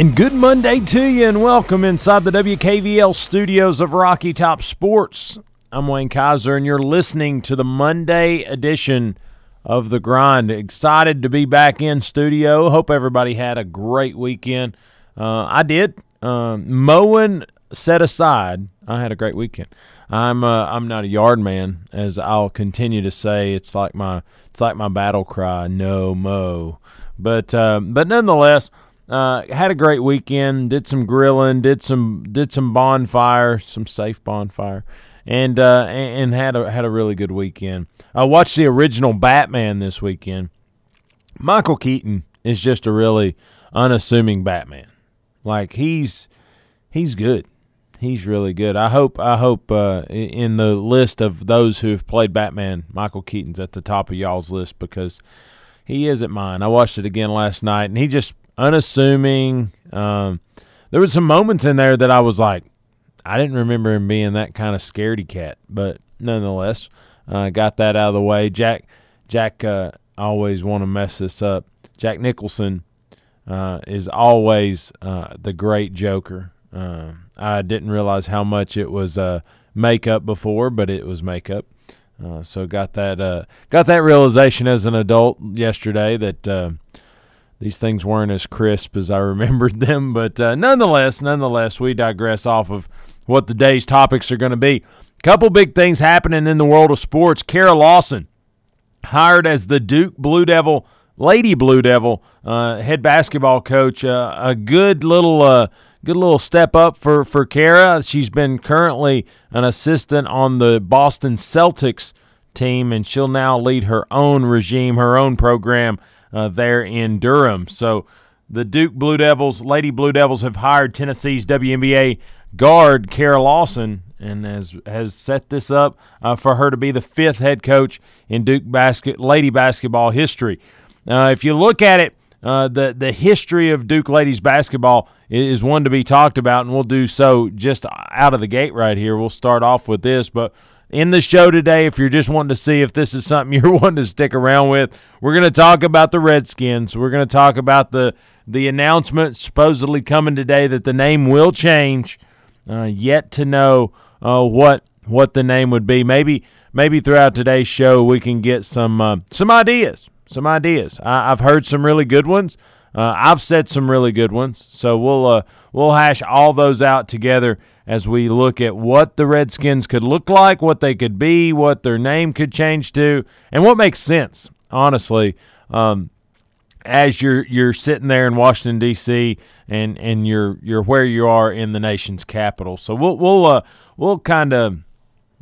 And good Monday to you, and welcome inside the WKVL studios of Rocky Top Sports. I'm Wayne Kaiser, and you're listening to the Monday edition of The Grind. Excited to be back in studio. Hope everybody had a great weekend. Uh, I did. Um, mowing set aside, I had a great weekend. I'm uh, I'm not a yard man, as I'll continue to say. It's like my it's like my battle cry, no mow. But uh, but nonetheless. Uh, had a great weekend. Did some grilling. Did some did some bonfire, some safe bonfire, and uh, and had a had a really good weekend. I watched the original Batman this weekend. Michael Keaton is just a really unassuming Batman. Like he's he's good. He's really good. I hope I hope uh, in the list of those who've played Batman, Michael Keaton's at the top of y'all's list because he is at mine. I watched it again last night, and he just unassuming. Um, there was some moments in there that I was like, I didn't remember him being that kind of scaredy cat, but nonetheless, uh, got that out of the way. Jack, Jack, uh, always want to mess this up. Jack Nicholson uh, is always uh, the great Joker. Uh, I didn't realize how much it was uh, makeup before, but it was makeup. so got that got that realization as an adult yesterday that these things weren't as crisp as I remembered them. But uh, nonetheless, nonetheless, we digress off of what the day's topics are going to be. Couple big things happening in the world of sports. Kara Lawson hired as the Duke Blue Devil, Lady Blue Devil uh, head basketball coach. Uh, a good little. Uh, good little step up for for Kara. She's been currently an assistant on the Boston Celtics team, and she'll now lead her own regime, her own program uh, there in Durham. So the Duke Blue Devils, Lady Blue Devils, have hired Tennessee's WNBA guard Kara Lawson and has has set this up uh, for her to be the fifth head coach in Duke basket lady basketball history. Uh, if you look at it, uh, the the history of Duke ladies basketball is one to be talked about, and we'll do so just out of the gate right here. We'll start off with this, but in the show today, if you're just wanting to see if this is something you're wanting to stick around with, we're going to talk about the Redskins. We're going to talk about the the announcement supposedly coming today that the name will change. Uh, yet to know uh, what what the name would be. Maybe maybe throughout today's show we can get some uh, some ideas. Some ideas. I, have heard some really good ones. Uh, I've said some really good ones. So we'll uh, we'll hash all those out together as we look at what the Redskins could look like, what they could be, what their name could change to, and what makes sense, honestly. Um, as you're you're sitting there in Washington D.C. and and you're you're where you are in the nation's capital, so we'll we'll uh, we'll kind of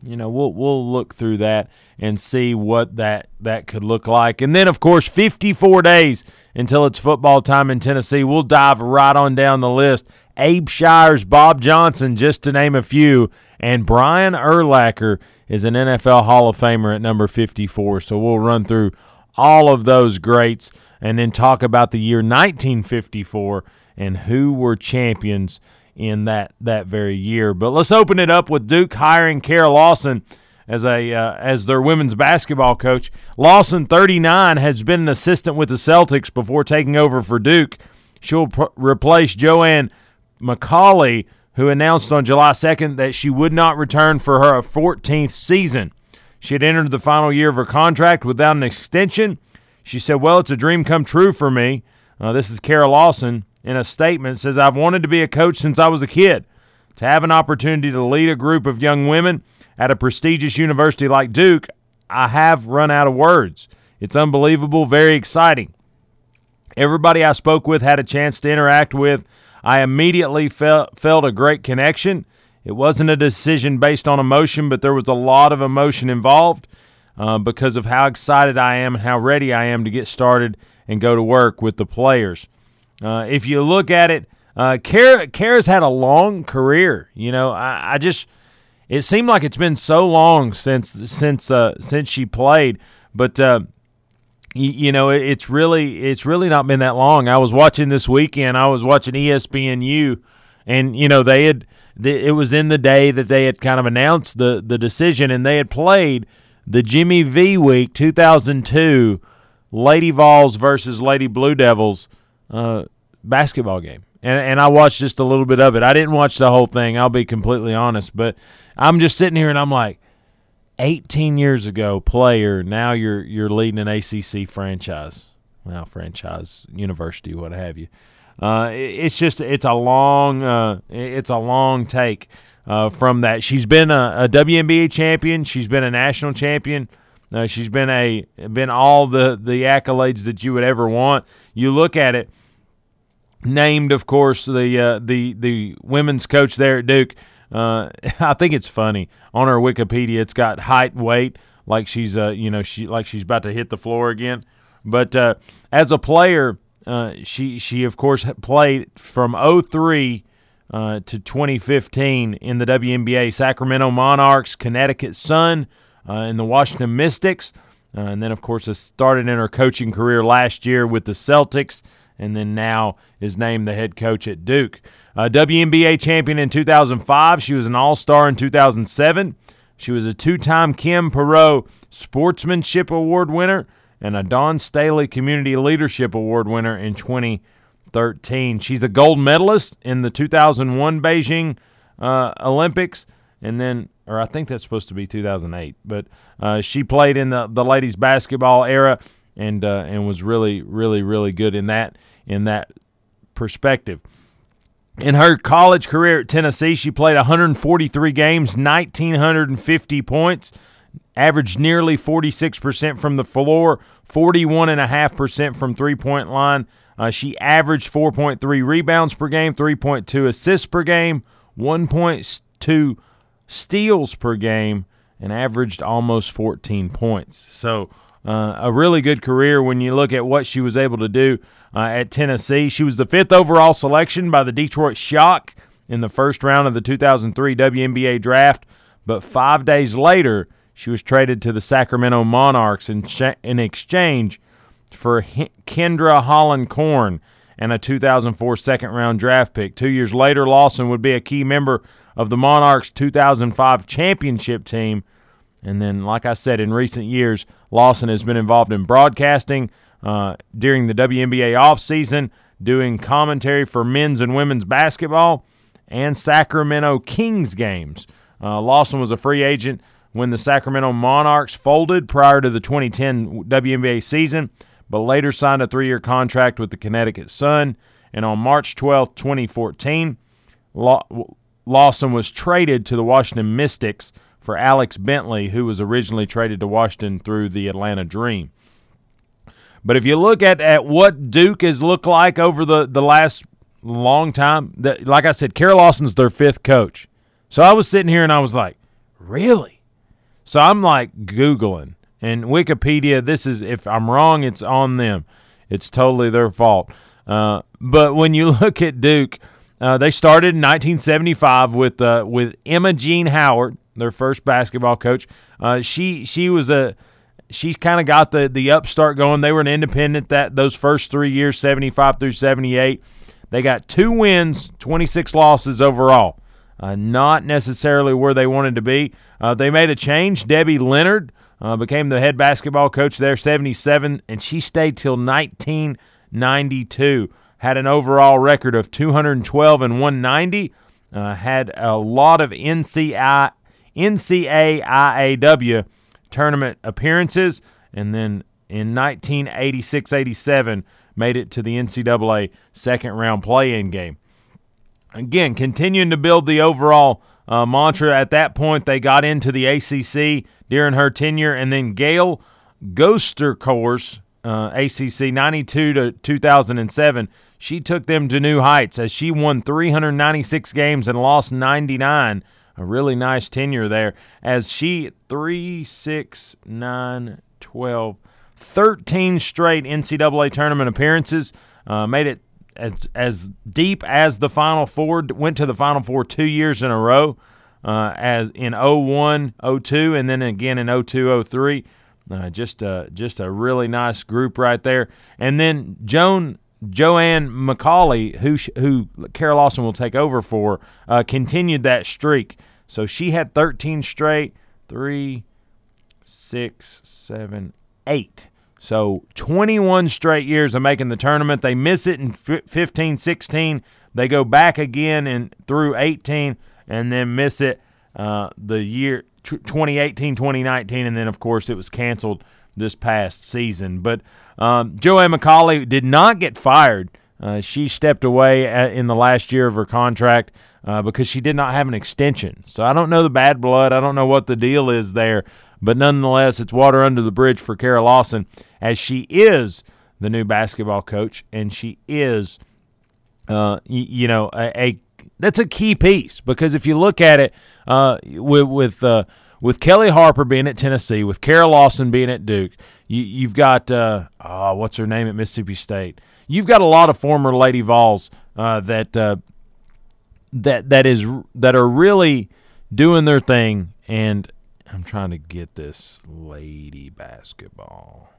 you know we'll we'll look through that and see what that that could look like, and then of course 54 days until it's football time in Tennessee. We'll dive right on down the list Abe Shires, Bob Johnson, just to name a few. And Brian Urlacher is an NFL Hall of Famer at number 54. So we'll run through all of those greats and then talk about the year 1954 and who were champions in that, that very year. But let's open it up with Duke hiring Kara Lawson as a uh, as their women's basketball coach. Lawson, 39, has been an assistant with the Celtics before taking over for Duke. She'll pr- replace Joanne McCallie, who announced on July 2nd that she would not return for her 14th season. She had entered the final year of her contract without an extension. She said, Well, it's a dream come true for me. Uh, this is Kara Lawson in a statement says, I've wanted to be a coach since I was a kid. To have an opportunity to lead a group of young women at a prestigious university like Duke, I have run out of words. It's unbelievable, very exciting. Everybody I spoke with had a chance to interact with I immediately felt, felt a great connection. It wasn't a decision based on emotion, but there was a lot of emotion involved uh, because of how excited I am and how ready I am to get started and go to work with the players. Uh, if you look at it, uh, Kara, Kara's had a long career. You know, I, I just it seemed like it's been so long since since uh, since she played, but uh, you, know it's really it's really not been that long. I was watching this weekend. I was watching ESPNU, and you know they had it was in the day that they had kind of announced the the decision, and they had played the Jimmy V Week 2002 Lady Vols versus Lady Blue Devils uh, basketball game. And, and I watched just a little bit of it. I didn't watch the whole thing, I'll be completely honest. But I'm just sitting here and I'm like, 18 years ago, player, now you're you're leading an ACC franchise. Well, franchise, university, what have you. Uh, it's just it's a long uh, it's a long take uh, from that. She's been a, a, WNBA champion. She's been a national champion. Uh, she's been a been all the the accolades that you would ever want. You look at it. Named, of course, the uh, the the women's coach there at Duke. Uh, I think it's funny on her Wikipedia. It's got height, weight, like she's uh you know she like she's about to hit the floor again. But uh, as a player, uh, she she of course played from 03 uh, to 2015 in the WNBA. Sacramento Monarchs, Connecticut Sun, uh, and the Washington Mystics. Uh, and then, of course, it started in her coaching career last year with the Celtics, and then now is named the head coach at Duke. Uh, WNBA champion in 2005. She was an All Star in 2007. She was a two time Kim Perrot Sportsmanship Award winner and a Dawn Staley Community Leadership Award winner in 2013. She's a gold medalist in the 2001 Beijing uh, Olympics, and then, or I think that's supposed to be 2008, but uh, she played in the, the ladies basketball era and uh, and was really, really, really good in that in that perspective. In her college career at Tennessee, she played 143 games, 1,950 points, averaged nearly 46% from the floor, 41.5% from three point line, uh, she averaged 4.3 rebounds per game, 3.2 assists per game, 1.2 steals per game, and averaged almost 14 points. So, uh, a really good career when you look at what she was able to do uh, at Tennessee. She was the fifth overall selection by the Detroit Shock in the first round of the 2003 WNBA draft, but five days later, she was traded to the Sacramento Monarchs in, in exchange for Kendra Holland Corn and a 2004 second round draft pick. Two years later, Lawson would be a key member of the Monarchs' 2005 championship team. And then, like I said, in recent years, Lawson has been involved in broadcasting uh, during the WNBA offseason, doing commentary for men's and women's basketball and Sacramento Kings games. Uh, Lawson was a free agent when the Sacramento Monarchs folded prior to the 2010 WNBA season but later signed a three year contract with the Connecticut Sun. And on March 12, 2014, Lawson was traded to the Washington Mystics for Alex Bentley, who was originally traded to Washington through the Atlanta Dream. But if you look at, at what Duke has looked like over the, the last long time, the, like I said, Kara Lawson's their fifth coach. So I was sitting here and I was like, really? So I'm like Googling and Wikipedia, this is, if I'm wrong, it's on them. It's totally their fault. Uh, but when you look at Duke, uh, they started in 1975 with uh, with Emma Jean Howard, their first basketball coach. Uh, she she was a she kind of got the the upstart going. They were an independent that those first three years, 75 through 78. They got two wins, 26 losses overall. Uh, not necessarily where they wanted to be. Uh, they made a change. Debbie Leonard uh, became the head basketball coach there, 77, and she stayed till 1992. Had an overall record of 212 and 190. Uh, had a lot of NCI, NCAIAW tournament appearances, and then in 1986 87 made it to the NCAA second round play in game. Again, continuing to build the overall uh, mantra. At that point, they got into the ACC during her tenure, and then Gail Goestenkors uh, ACC 92 to 2007. She took them to new heights as she won 396 games and lost 99. A really nice tenure there as she 3, 6, 9, 12, 13 straight NCAA tournament appearances. Uh, made it as as deep as the Final Four. Went to the Final Four two years in a row, uh, as in 01, 02, and then again in 02, 03. Uh, just a just a really nice group right there. And then Joan Joanne McCallie, who who Kara Lawson will take over for, uh, continued that streak. So she had 13 straight, three, six, seven, eight. So 21 straight years of making the tournament. They miss it in 15, 16. They go back again and through 18, and then miss it uh, the year 2018, 2019, and then of course it was canceled this past season. But um, Joanne McCallie did not get fired. Uh, she stepped away at, in the last year of her contract uh, because she did not have an extension. So I don't know the bad blood. I don't know what the deal is there. But nonetheless, it's water under the bridge for Kara Lawson as she is the new basketball coach and she is, uh, y- you know, a, a, that's a key piece because if you look at it uh, with with uh, with Kellie Harper being at Tennessee, with Kara Lawson being at Duke, you, have got uh, oh, what's her name at Mississippi State. You've got a lot of former Lady Vols uh, that uh, that that is that are really doing their thing, and I'm trying to get this lady basketball.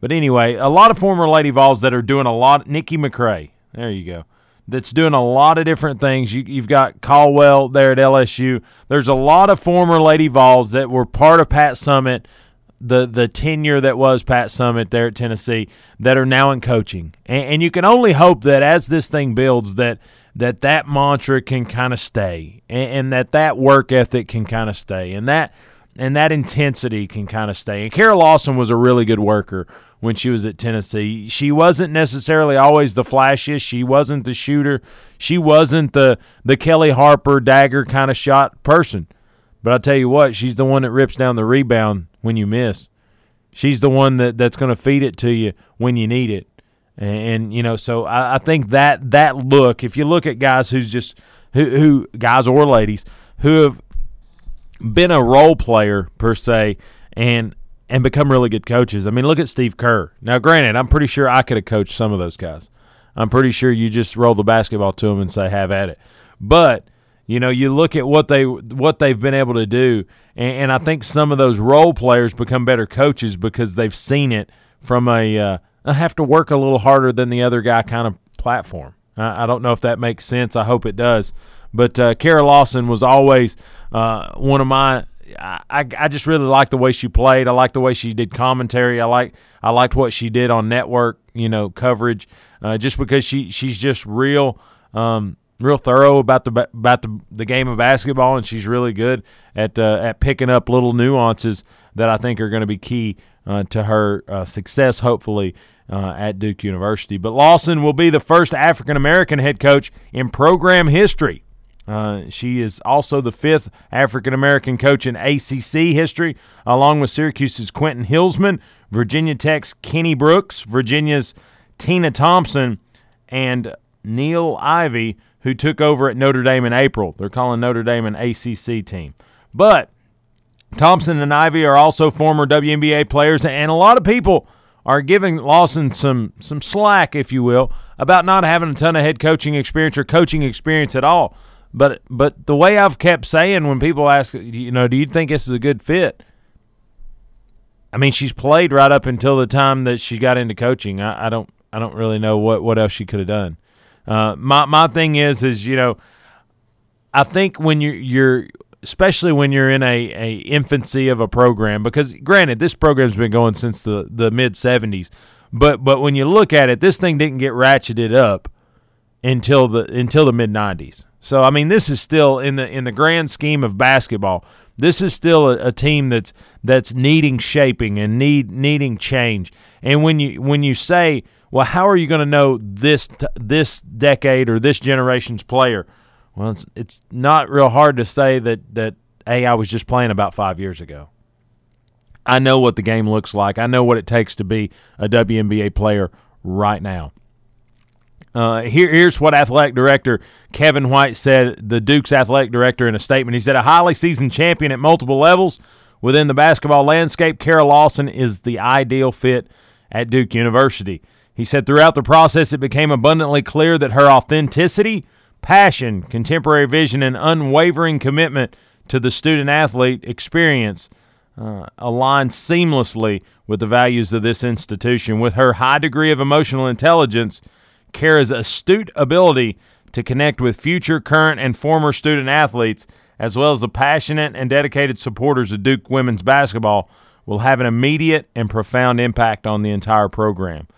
But anyway, a lot of former Lady Vols that are doing a lot. Nikki McCray, there you go that's doing a lot of different things. You, have got Caldwell there at LSU. There's a lot of former Lady Vols that were part of Pat Summitt, the the tenure that was Pat Summitt there at Tennessee, that are now in coaching. And, and you can only hope that as this thing builds, that that that mantra can kind of stay, and, and that that work ethic can kind of stay, and that and that intensity can kind of stay. And Kara Lawson was a really good worker when she was at Tennessee. She wasn't necessarily always the flashiest. She wasn't the shooter. She wasn't the the Kellie Harper dagger kind of shot person. But I'll tell you what, she's the one that rips down the rebound when you miss. She's the one that, that's going to feed it to you when you need it. And, you know, so I, I, think that that look, if you look at guys who's just who, who guys or ladies who have been a role player per se and and become really good coaches. I mean, look at Steve Kerr. Now, granted, I'm pretty sure I could have coached some of those guys. I'm pretty sure you just roll the basketball to them and say, "Have at it." But you know, you look at what they what they've been able to do, and, and I think some of those role players become better coaches because they've seen it from a uh, have to work a little harder than the other guy kind of platform. I, I don't know if that makes sense. I hope it does. But uh, Kara Lawson was always uh, one of my I, I just really like the way she played. I like the way she did commentary. I like I liked what she did on network, you know, coverage. Uh, just because she she's just real, um, real thorough about the about the, the game of basketball, and she's really good at uh, at picking up little nuances that I think are going to be key uh, to her uh, success, hopefully. Uh, at Duke University. But Lawson will be the first African American head coach in program history uh, she is also the fifth African American coach in ACC history, along with Syracuse's Quentin Hillsman, Virginia Tech's Kenny Brooks, Virginia's Tina Thompson, and Niele Ivey, who took over at Notre Dame in April. They're calling Notre Dame an ACC team. But Thompson and Ivey are also former WNBA players, and a lot of people are giving Lawson some some slack, if you will, about not having a ton of head coaching experience or coaching experience at all. But but the way I've kept saying when people ask, you know, do you think this is a good fit? I mean, she's played right up until the time that she got into coaching. I, I don't I don't really know what, what else she could have done. Uh, my my thing is is you know, I think when you you're especially when you're in a, a infancy of a program because granted this program's been going since the, the mid 70s but but when you look at it this thing didn't get ratcheted up until the until the mid 90s so I mean, this is still in the in the grand scheme of basketball. This is still a, a team that's that's needing shaping and need needing change. And when you when you say, well, how are you going to know this this decade or this generation's player? Well, it's it's not real hard to say that that hey, I was just playing about five years ago. I know what the game looks like. I know what it takes to be a WNBA player right now. Uh, here, here's what athletic director Kevin White said, the Duke's athletic director, in a statement. He said, A highly seasoned champion at multiple levels within the basketball landscape, Kara Lawson is the ideal fit at Duke University. He said throughout the process, it became abundantly clear that her authenticity, passion, contemporary vision, and unwavering commitment to the student athlete experience uh, align seamlessly with the values of this institution. With her high degree of emotional intelligence, Kara's astute ability to connect with future, current, and former student athletes, as well as the passionate and dedicated supporters of Duke women's basketball, will have an immediate and profound impact on the entire program.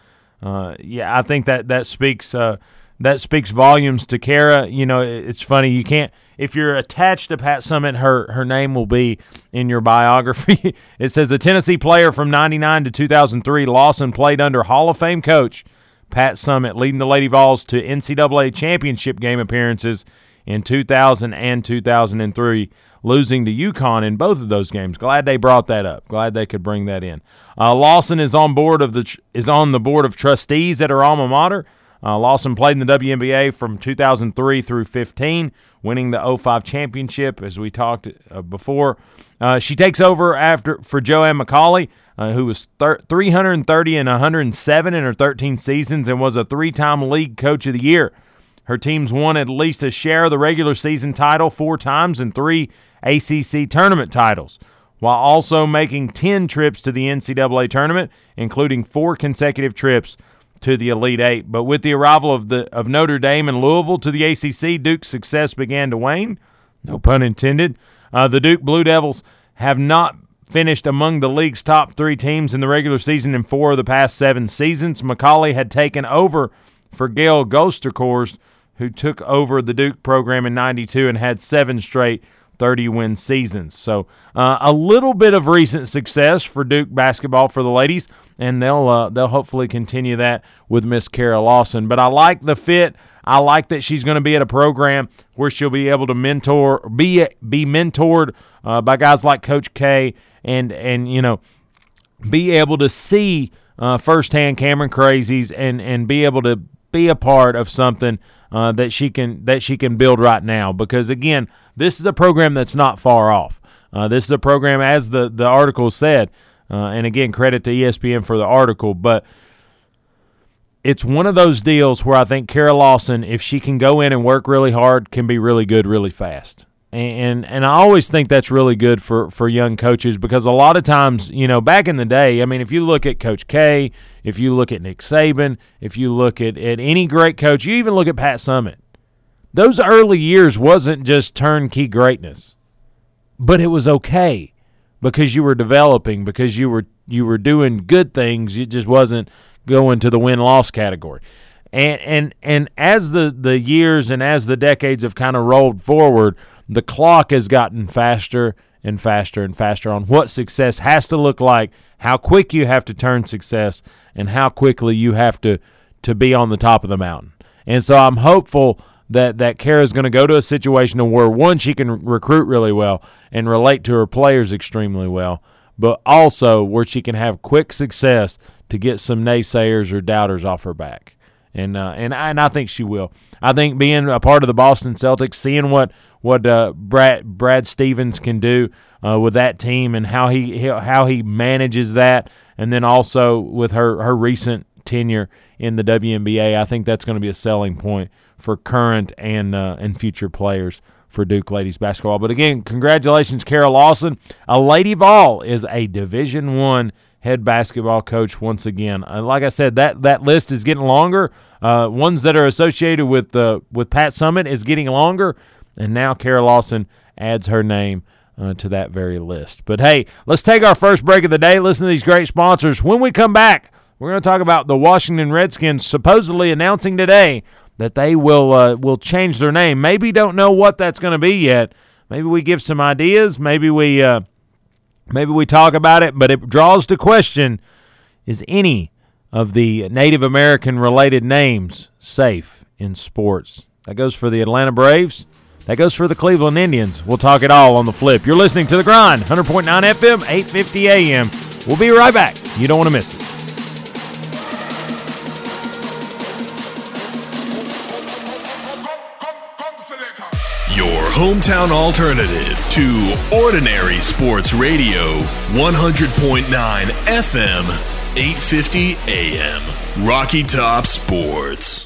Uh, yeah, I think that that speaks uh, that speaks volumes to Kara. You know, it's funny you can't if you're attached to Pat Summitt, her her name will be in your biography. it says the Tennessee player from '99 to 2003, Lawson played under Hall of Fame coach Pat Summitt, leading the Lady Vols to NCAA championship game appearances in 2000 and 2003, losing to UConn in both of those games. Glad they brought that up. Glad they could bring that in. Uh, Lawson is on board of the is on the board of trustees at her alma mater. Uh, Lawson played in the WNBA from 2003 through 15, winning the 05 championship, as we talked uh, before. Uh, she takes over after for Joanne McCallie, uh, who was thir- 330 and 107 in her 13 seasons and was a three-time league coach of the year. Her teams won at least a share of the regular season title four times and three ACC tournament titles, while also making 10 trips to the NCAA tournament, including four consecutive trips to the Elite Eight. But with the arrival of the of Notre Dame and Louisville to the ACC, Duke's success began to wane. No pun intended. Uh, the Duke Blue Devils have not finished among the league's top three teams in the regular season in four of the past seven seasons. McCallie had taken over for Gail Goestenkors, who took over the Duke program in 92 and had seven straight 30 win seasons. So uh, a little bit of recent success for Duke basketball for the ladies, and they'll uh, they'll hopefully continue that with Miss Kara Lawson. But I like the fit. I like that she's going to be at a program where she'll be able to mentor, be be mentored uh, by guys like Coach K, and and you know be able to see uh, firsthand Cameron Crazies and and be able to be a part of something uh, that she can that she can build right now. Because again, this is a program that's not far off. Uh, this is a program, as the the article said, uh, and again, credit to ESPN for the article, but it's one of those deals where I think Kara Lawson, if she can go in and work really hard, can be really good really fast. And and I always think that's really good for, for young coaches because a lot of times, you know, back in the day, I mean, if you look at Coach K, if you look at Nick Saban, if you look at, at any great coach, you even look at Pat Summitt. those early years wasn't just turnkey greatness, but it was okay because you were developing, because you were you were doing good things. It just wasn't going to the win loss category. And and and as the the years and as the decades have kind of rolled forward, the clock has gotten faster and faster and faster on what success has to look like, how quick you have to turn success, and how quickly you have to to be on the top of the mountain. And so I'm hopeful that that is going to go to a situation where one she can recruit really well and relate to her players extremely well, but also where she can have quick success to get some naysayers or doubters off her back. And uh, and I, and I think she will. I think being a part of the Boston Celtics, seeing what what uh, Brad Brad Stevens can do uh, with that team and how he how he manages that, and then also with her her recent tenure in the WNBA, I think that's going to be a selling point for current and uh, and future players for Duke ladies basketball. But again, congratulations, Kara Lawson. A Lady Vol is a Division One head basketball coach once again. Uh, like I said, that that list is getting longer. Uh, ones that are associated with uh, with Pat Summitt is getting longer, and now Kara Lawson adds her name. Uh, to that very list. But hey, let's take our first break of the day. Listen to these great sponsors. When we come back, we're going to talk about the Washington Redskins supposedly announcing today that they will uh, will change their name. Maybe don't know what that's going to be yet. Maybe we give some ideas. Maybe we uh, maybe we talk about it. But it draws to question: Is any of the Native American related names safe in sports? That goes for the Atlanta Braves. That goes for the Cleveland Indians. We'll talk it all on the flip. You're listening to The Grind, 100.9 FM, 850 AM. We'll be right back. You don't want to miss it. Your hometown alternative to Ordinary Sports Radio, 100.9 FM, 850 AM. Rocky Top Sports.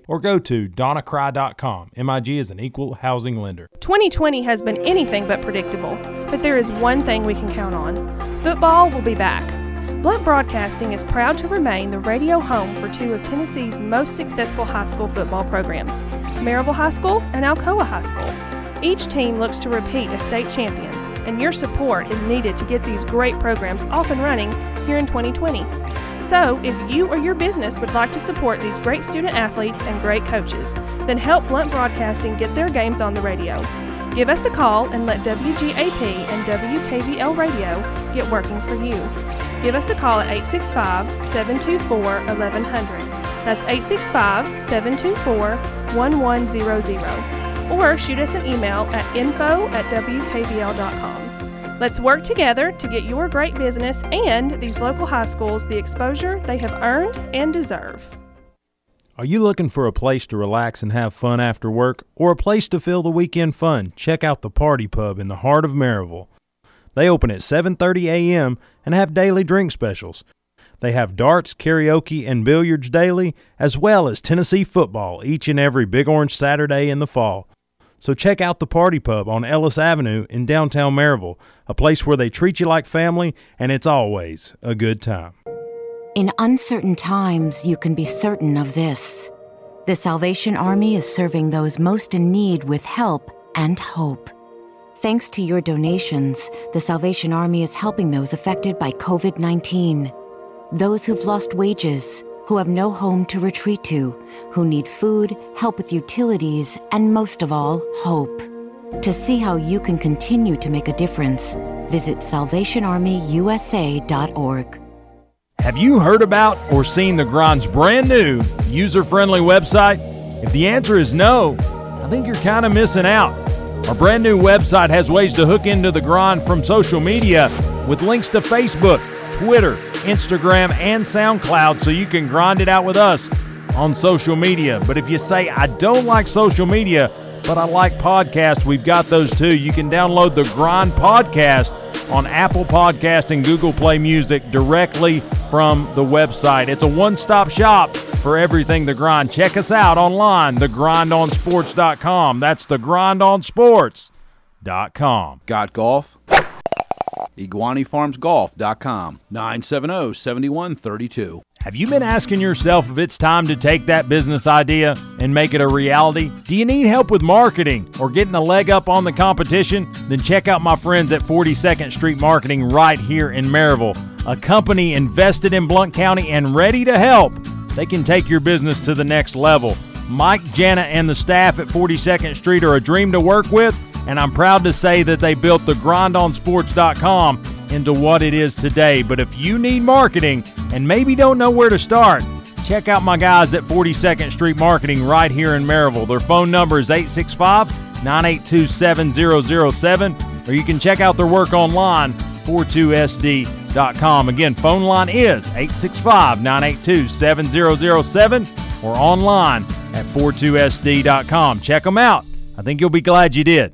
or go to donnacry.com. MIG is an equal housing lender. 2020 has been anything but predictable, but there is one thing we can count on football will be back. Blount Broadcasting is proud to remain the radio home for two of Tennessee's most successful high school football programs, Maryville High School and Alcoa High School. Each team looks to repeat as state champions, and your support is needed to get these great programs off and running here in 2020. So, if you or your business would like to support these great student athletes and great coaches, then help Blount Broadcasting get their games on the radio. Give us a call and let WGAP and WKVL Radio get working for you. Give us a call at 865 724 1100. That's 865 724 1100. Or shoot us an email at info at WKVL.com. Let's work together to get your great business and these local high schools the exposure they have earned and deserve. Are you looking for a place to relax and have fun after work or a place to fill the weekend fun? Check out the Party Pub in the heart of Maryville. They open at 7:30 a.m. and have daily drink specials. They have darts, karaoke, and billiards daily, as well as Tennessee football each and every Big Orange Saturday in the fall. So check out the Party Pub on Ellis Avenue in downtown Maryville, a place where they treat you like family and it's always a good time. In uncertain times, you can be certain of this. The Salvation Army is serving those most in need with help and hope. Thanks to your donations, the Salvation Army is helping those affected by COVID 19. Those who've lost wages, who have no home to retreat to, who need food, help with utilities, and most of all, hope. To see how you can continue to make a difference, visit SalvationArmyUSA.org. Have you heard about or seen the Grind's brand new user friendly website? If the answer is no, I think you're kind of missing out. Our brand new website has ways to hook into the Grind from social media with links to Facebook, Twitter, Instagram, and SoundCloud so you can grind it out with us on social media. But if you say, I don't like social media, but I like podcasts, we've got those too. You can download the Grind Podcast on Apple Podcast and Google Play Music directly from the website. It's a one-stop shop for everything The Grind. Check us out online, thegrindonsports.com. That's thegrindonsports.com. Got golf? IguaniFarmsGolf.com 970-7132. Have you been asking yourself if it's time to take that business idea and make it a reality? Do you need help with marketing or getting a leg up on the competition? Then check out my friends at 42nd Street Marketing right here in Maryville, a company invested in Blount County and ready to help. They can take your business to the next level. Mike, Jana, and the staff at 42nd Street are a dream to work with, and I'm proud to say that they built the grindonsports.com into what it is today. But if you need marketing and maybe don't know where to start, check out my guys at 42nd Street Marketing right here in Maryville. Their phone number is 865 982 7007, or you can check out their work online, 42sd.com. Again, phone line is 865 982 7007 or online at 42sd.com. Check them out. I think you'll be glad you did.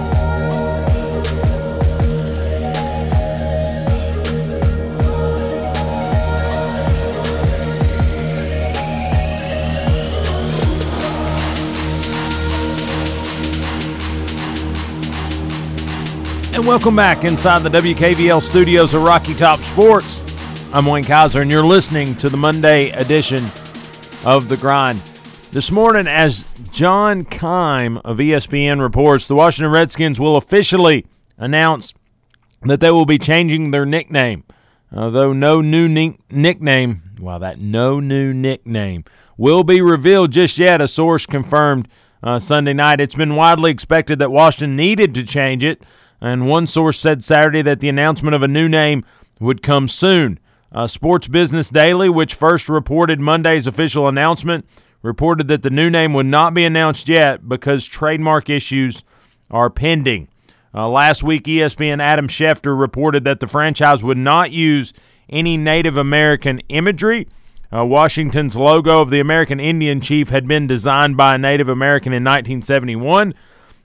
And welcome back inside the WKVL studios of Rocky Top Sports. I'm Wayne Kaiser, and you're listening to the Monday edition of The Grind. This morning, as John Keim of ESPN reports, the Washington Redskins will officially announce that they will be changing their nickname. Although no new ni- nickname, wow, that no new nickname will be revealed just yet, a source confirmed uh, Sunday night. It's been widely expected that Washington needed to change it, and one source said Saturday that the announcement of a new name would come soon. Uh, Sports Business Daily, which first reported Monday's official announcement, reported that the new name would not be announced yet because trademark issues are pending. Uh, last week, ESPN Adam Schefter reported that the franchise would not use any Native American imagery. Uh, Washington's logo of the American Indian chief had been designed by a Native American in 1971.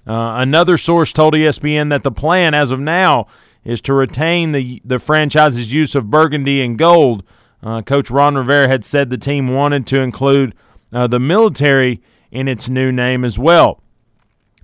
Uh, another source told ESPN that the plan, as of now, is to retain the the franchise's use of burgundy and gold. Uh, Coach Ron Rivera had said the team wanted to include uh, the military in its new name as well.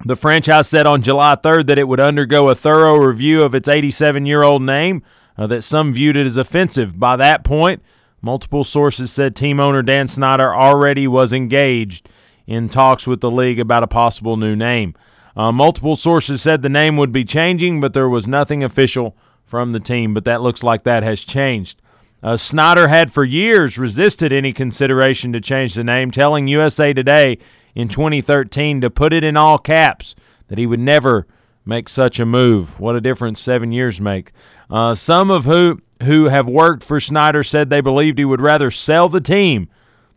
The franchise said on July 3rd that it would undergo a thorough review of its 87 year old name, uh, that some viewed it as offensive. By that point, multiple sources said team owner Dan Snyder already was engaged in talks with the league about a possible new name. Uh, multiple sources said the name would be changing, but there was nothing official from the team. But that looks like that has changed. Uh, Snyder had for years resisted any consideration to change the name, telling USA Today in 2013 to put it in all caps that he would never make such a move. What a difference seven years make. Uh, some of who who have worked for Snyder said they believed he would rather sell the team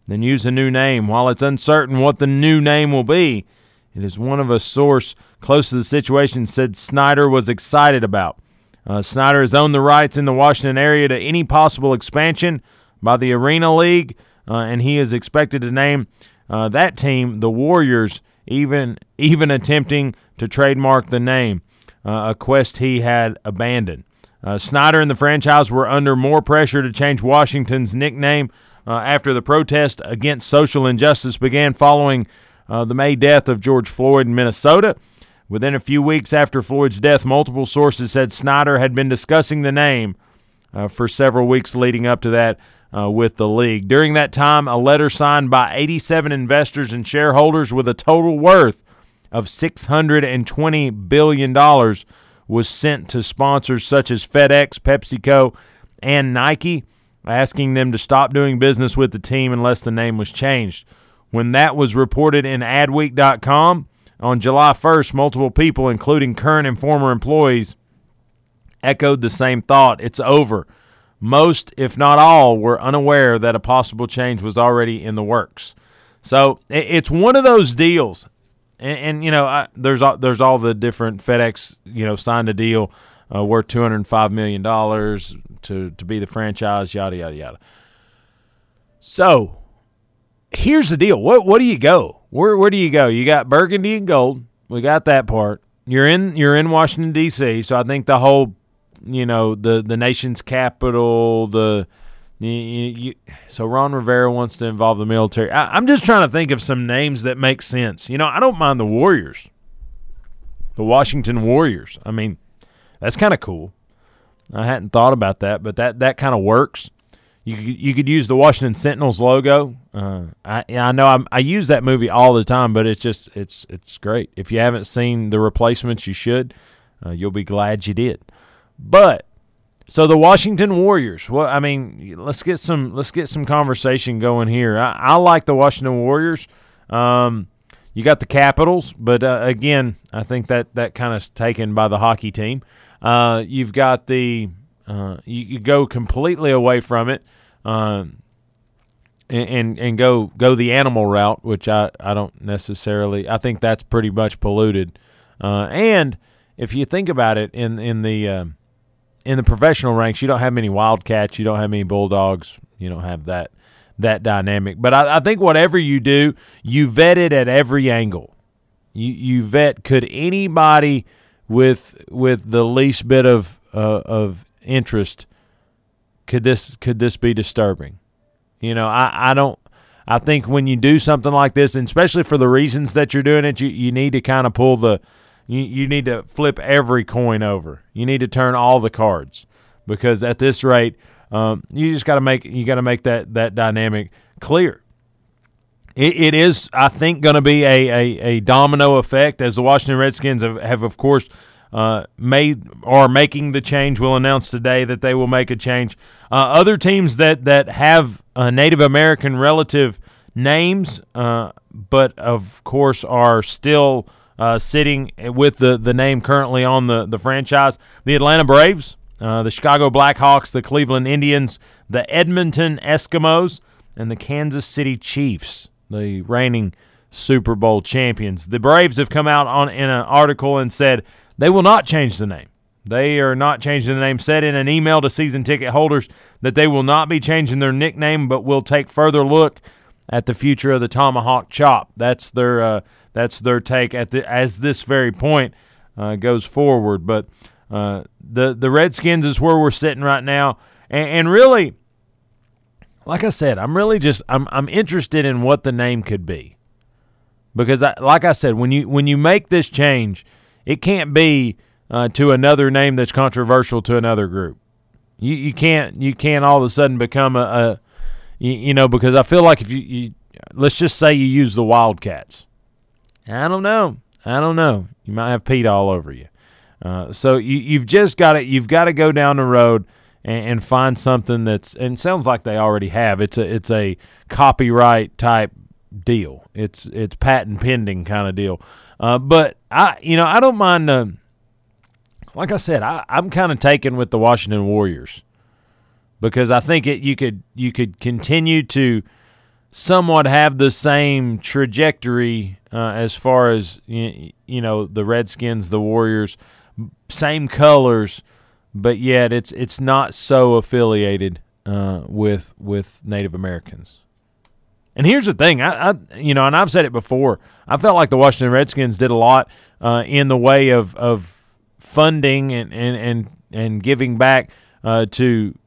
than use a new name. While it's uncertain what the new name will be, it is one of a source close to the situation said Snyder was excited about. Uh, Snyder has owned the rights in the Washington area to any possible expansion by the Arena League, uh, and he is expected to name uh, that team, the Warriors, even even attempting to trademark the name, uh, a quest he had abandoned. Uh, Snyder and the franchise were under more pressure to change Washington's nickname uh, after the protest against social injustice began following uh, the May death of George Floyd in Minnesota. Within a few weeks after Floyd's death, multiple sources said Snyder had been discussing the name uh, for several weeks leading up to that uh, with the league. During that time, a letter signed by 87 investors and shareholders with a total worth of $620 billion was sent to sponsors such as FedEx, PepsiCo, and Nike, asking them to stop doing business with the team unless the name was changed. When that was reported in Adweek.com on July 1st, multiple people, including current and former employees, echoed the same thought. It's over. Most, if not all, were unaware that a possible change was already in the works. So it's one of those deals, and, and you know, I, there's all, there's all the different FedEx, you know, signed a deal uh, worth two hundred five million dollars to to be the franchise, yada yada yada. So here's the deal: what what do you go? Where where do you go? You got burgundy and gold. We got that part. You're in you're in Washington D.C., so I think the whole you know the the nation's capital. The you, you, so Ron Rivera wants to involve the military. I, am just trying to think of some names that make sense. You know, I don't mind the Warriors, the Washington Warriors. I mean, that's kind of cool. I hadn't thought about that, but that that kind of works. You could, you could use the Washington Sentinels logo. Uh, I I know I'm, i use that movie all the time, but it's just it's it's great. If you haven't seen the replacements, you should. Uh, you'll be glad you did. But so the Washington Warriors. Well, I mean, let's get some let's get some conversation going here. I, I like the Washington Warriors. Um, you got the Capitals, but uh, again, I think that that kind of taken by the hockey team. Uh, you've got the uh, you, you, go completely away from it, um, and, and, go go the animal route, which I I don't necessarily. I think that's pretty much polluted. Uh, and if you think about it, in in the um, in the professional ranks, you don't have many Wildcats, you don't have many Bulldogs, you don't have that that dynamic. But I, I think whatever you do, you vet it at every angle. You you vet could anybody with with the least bit of uh, of interest could this could this be disturbing? You know, I, I don't I think when you do something like this, and especially for the reasons that you're doing it, you, you need to kind of pull the you, you need to flip every coin over. You need to turn all the cards because at this rate, um, you just got to make you got to make that that dynamic clear. It, it is, I think, going to be a, a, a, domino effect as the Washington Redskins have, have of course, uh, made making the change will announce today that they will make a change. Uh, other teams that that have uh, Native American relative names, uh, but of course are still uh, sitting with the the name currently on the the franchise. The Atlanta Braves, uh, the Chicago Blackhawks, the Cleveland Indians, the Edmonton Eskimos, and the Kansas City Chiefs, the reigning Super Bowl champions. The Braves have come out on in an article and said they will not change the name. They are not changing the name. Said in an email to season ticket holders that they will not be changing their nickname, but will take further look at the future of the tomahawk chop. That's their uh, that's their take at the as this very point uh, goes forward. But uh, the the Redskins is where we're sitting right now, and, and really, like I said, I'm really just I'm I'm interested in what the name could be because I, like I said, when you when you make this change it can't be uh, to another name that's controversial to another group. You you can't you can't all of a sudden become a, a you, you, know because I feel like if you, you let's just say you use the Wildcats. I don't know. I don't know. You might have PETA all over you. Uh, so you you've just got to you've got to go down the road and, and find something that's and sounds like they already have. It's a it's a copyright type deal. It's it's patent pending kind of deal. Uh, but I, you know, I don't mind. Uh, like I said, I, I'm kind of taken with the Washington Warriors because I think it you could you could continue to somewhat have the same trajectory uh, as far as you, you know the Redskins, the Warriors, same colors, but yet it's it's not so affiliated uh, with with Native Americans. And here's the thing, I, I, you know, and I've said it before. I felt like the Washington Redskins did a lot uh, in the way of of funding and and and, and giving back uh, to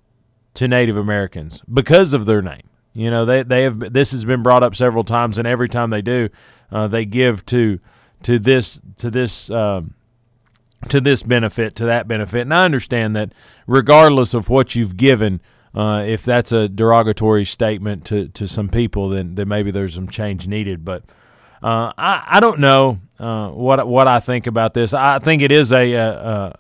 to Native Americans because of their name. You know, they they have this has been brought up several times, and every time they do, uh, they give to to this to this. Um, to this benefit, to that benefit, and I understand that regardless of what you've given, uh, if that's a derogatory statement to, to some people, then, then maybe there's some change needed. But uh, I, I don't know uh, what what I think about this. I think it is a, a,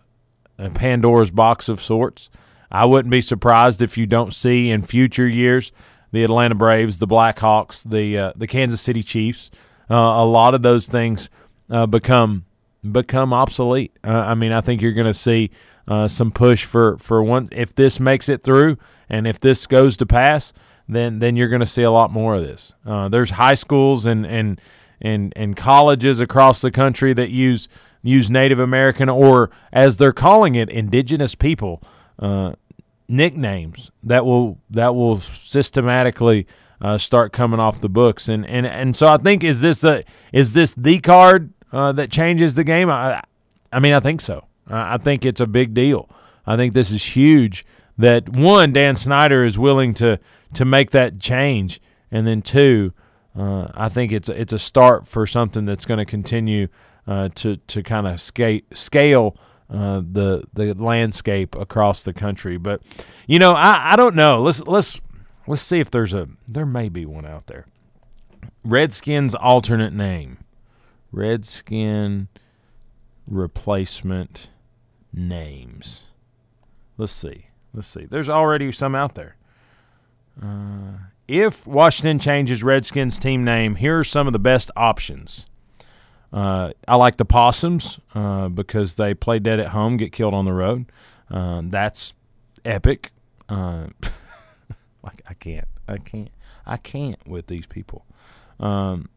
a Pandora's box of sorts. I wouldn't be surprised if you don't see in future years the Atlanta Braves, the Blackhawks, the uh, the Kansas City Chiefs. Uh, a lot of those things become become obsolete. I mean, I think you're going to see some push for for one if this makes it through and if this goes to pass, then then you're going to see a lot more of this. Uh, there's high schools and and and and colleges across the country that use use Native American or as they're calling it, indigenous people uh, nicknames that will that will systematically uh, start coming off the books. And and and so I think is this a is this the card uh, that changes the game? I I mean I think so. I think it's a big deal. I think this is huge that one Dan Snyder is willing to to make that change, and then two, uh, I think it's it's a start for something that's going to continue uh, to to kind of scale scale uh, the the landscape across the country. But you know, I, I don't know. Let's let's let's see if there's a there may be one out there. Redskins alternate name. Redskin replacement names. Let's see. Let's see. There's already some out there. Uh, if Washington changes Redskins team name, here are some of the best options. Uh, I like the Possums uh, because they play dead at home, get killed on the road. Uh, that's epic. Uh, like I can't, I can't, I can't with these people. Um,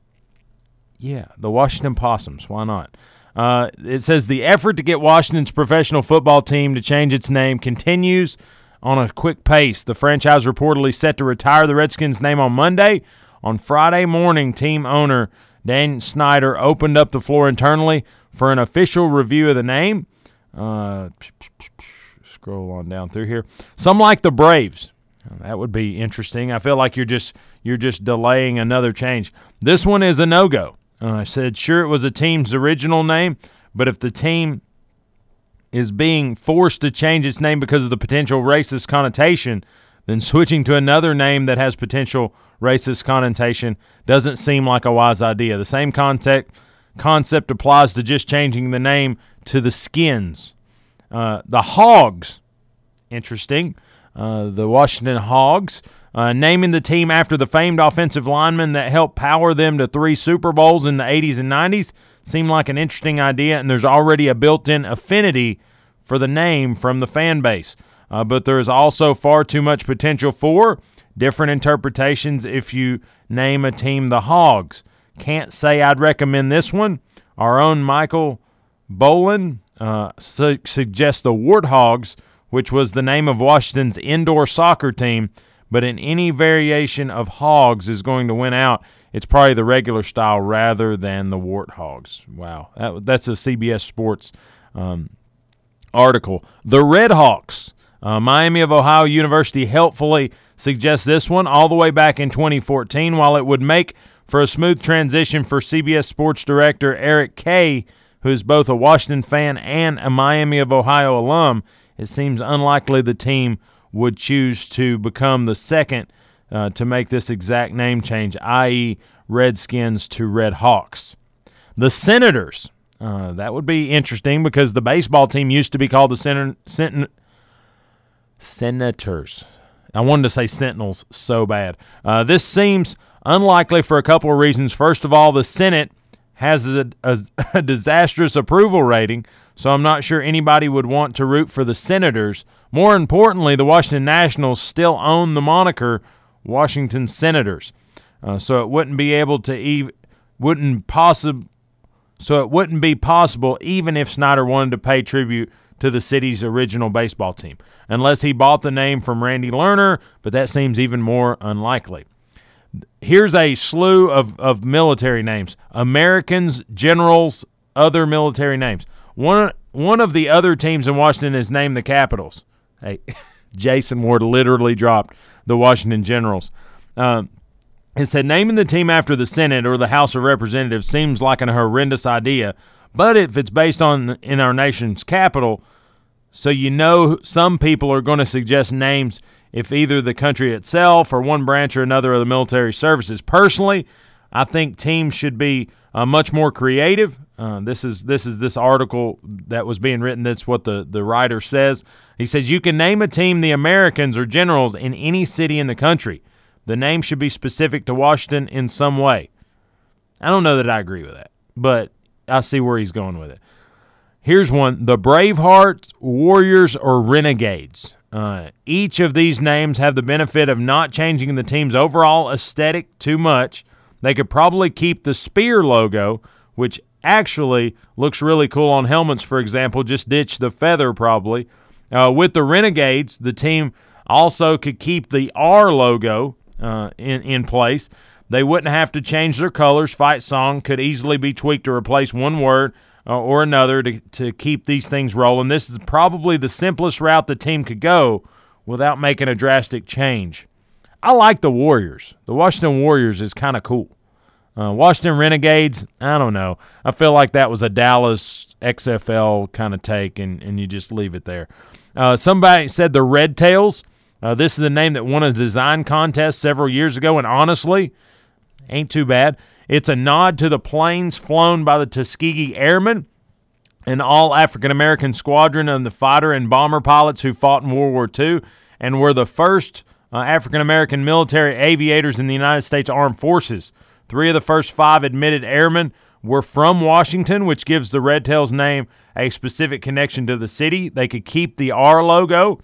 yeah, the Washington Possums. Why not? Uh, it says the effort to get Washington's professional football team to change its name continues on a quick pace. The franchise reportedly set to retire the Redskins name on Monday. On Friday morning, team owner Dan Snyder opened up the floor internally for an official review of the name. Uh, scroll on down through here. Some like the Braves. That would be interesting. I feel like you're just you're just delaying another change. This one is a no go. I said, sure, it was a team's original name, but if the team is being forced to change its name because of the potential racist connotation, then switching to another name that has potential racist connotation doesn't seem like a wise idea. The same context concept applies to just changing the name to the Skins. Uh, the Hogs, interesting. Uh, the Washington Hogs, uh, naming the team after the famed offensive lineman that helped power them to three Super Bowls in the 80s and 90s, seemed like an interesting idea, and there's already a built in affinity for the name from the fan base. Uh, but there is also far too much potential for different interpretations if you name a team the Hogs. Can't say I'd recommend this one. Our own Michael Bolin uh, su- suggests the Warthogs, which was the name of Washington's indoor soccer team, but in any variation of Hogs is going to win out. It's probably the regular style rather than the Warthogs. Wow, that, that's a CBS Sports um, article. The Red Hawks. Uh, Miami of Ohio University helpfully suggests this one all the way back in 2014. While it would make for a smooth transition for CBS Sports Director Eric Kay, who is both a Washington fan and a Miami of Ohio alum, it seems unlikely the team would choose to become the second uh, to make this exact name change, i.e., Redskins to Red Hawks. The Senators. Uh, that would be interesting because the baseball team used to be called the Sen- Sen- Senators. I wanted to say Sentinels so bad. Uh, this seems unlikely for a couple of reasons. First of all, the Senate has a, a, a, disastrous approval rating, so I'm not sure anybody would want to root for the Senators. More importantly, the Washington Nationals still own the moniker Washington Senators, uh, so it wouldn't be able to even wouldn't possible so it wouldn't be possible even if Snyder wanted to pay tribute to the city's original baseball team, unless he bought the name from Randy Lerner, but that seems even more unlikely. Here's a slew of, of military names Americans, generals, other military names. One, one of the other teams in Washington is named the Capitals. Hey, Jason Ward literally dropped the Washington Generals. Um, it said naming the team after the Senate or the House of Representatives seems like an horrendous idea, but if it's based on in our nation's capital, so you know some people are going to suggest names if either the country itself or one branch or another of the military services. Personally, I think teams should be uh, much more creative. Uh, this is this is this article that was being written. That's what the the writer says. He says you can name a team the Americans or Generals in any city in the country. The name should be specific to Washington in some way. I don't know that I agree with that, but I see where he's going with it. Here's one the Bravehearts, Warriors, or Renegades. Uh, each of these names have the benefit of not changing the team's overall aesthetic too much. They could probably keep the spear logo, which actually looks really cool on helmets, for example. Just ditch the feather, probably. Uh, with the Renegades, the team also could keep the R logo uh, in, in place. They wouldn't have to change their colors. Fight song could easily be tweaked to replace one word uh, or another to, to keep these things rolling. This is probably the simplest route the team could go without making a drastic change. I like the Warriors. The Washington Warriors is kind of cool. Uh, Washington Renegades, I don't know. I feel like that was a Dallas XFL kind of take, and, and you just leave it there. Uh, somebody said the Red Tails. Uh, this is a name that won a design contest several years ago, and honestly, ain't too bad. It's a nod to the planes flown by the Tuskegee Airmen, an all African American squadron of the fighter and bomber pilots who fought in World War II and were the first uh, African American military aviators in the United States Armed Forces. Three of the first five admitted airmen were from Washington, which gives the Red Tails name a specific connection to the city. They could keep the R logo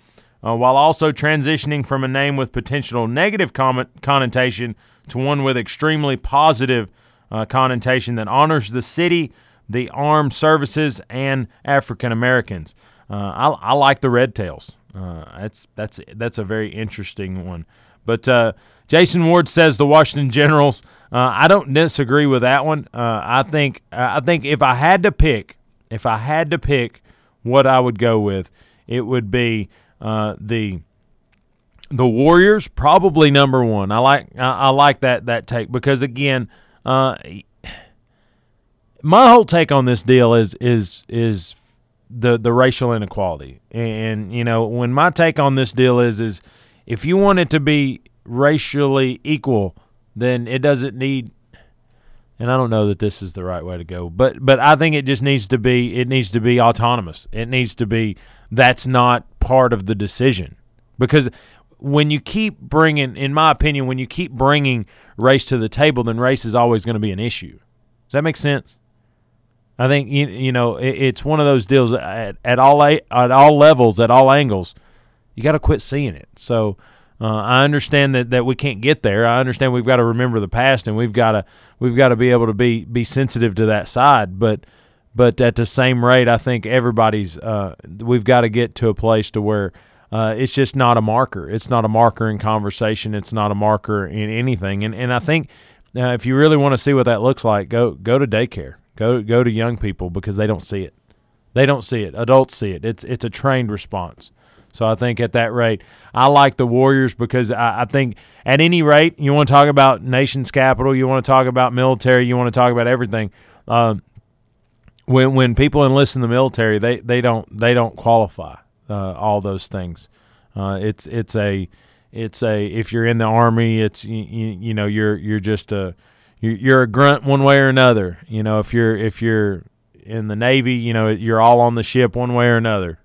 uh, while also transitioning from a name with potential negative connotation to one with extremely positive uh, connotation that honors the city, the armed services, and African Americans. Uh, I, I, like the Red Tails. Uh, that's that's that's a very interesting one. But uh, Jason Ward says the Washington Generals. Uh, I don't disagree with that one. Uh, I think I think if I had to pick, if I had to pick what I would go with, it would be the the Warriors probably number one. I like I, I like that that take because again, uh, my whole take on this deal is is is the the racial inequality, and you know when my take on this deal is is if you want it to be racially equal, then it doesn't need and I don't know that this is the right way to go. But but I think it just needs to be it needs to be autonomous. It needs to be that's not part of the decision because when you keep bringing, in my opinion, when you keep bringing race to the table, then race is always going to be an issue. Does that make sense? I think you, you know it, it's one of those deals at, at all at all levels, at all angles. You got to quit seeing it. So uh, I understand that, that we can't get there. I understand we've got to remember the past and we've got to we've got to be able to be be sensitive to that side. But but at the same rate, I think everybody's uh, we've got to get to a place to where uh, it's just not a marker. It's not a marker in conversation. It's not a marker in anything. And and I think uh, if you really want to see what that looks like, go go to daycare. Go go to young people because they don't see it. They don't see it. Adults see it. It's it's a trained response. So I think at that rate, I like the Warriors because I, I, think at any rate, you want to talk about nation's capital, you want to talk about military, you want to talk about everything. Uh, when when people enlist in the military, they, they don't they don't qualify uh, all those things. Uh, it's it's a it's a if you're in the army, it's you, you know you're you're just a you're a grunt one way or another. You know if you're if you're in the Navy, you know you're all on the ship one way or another.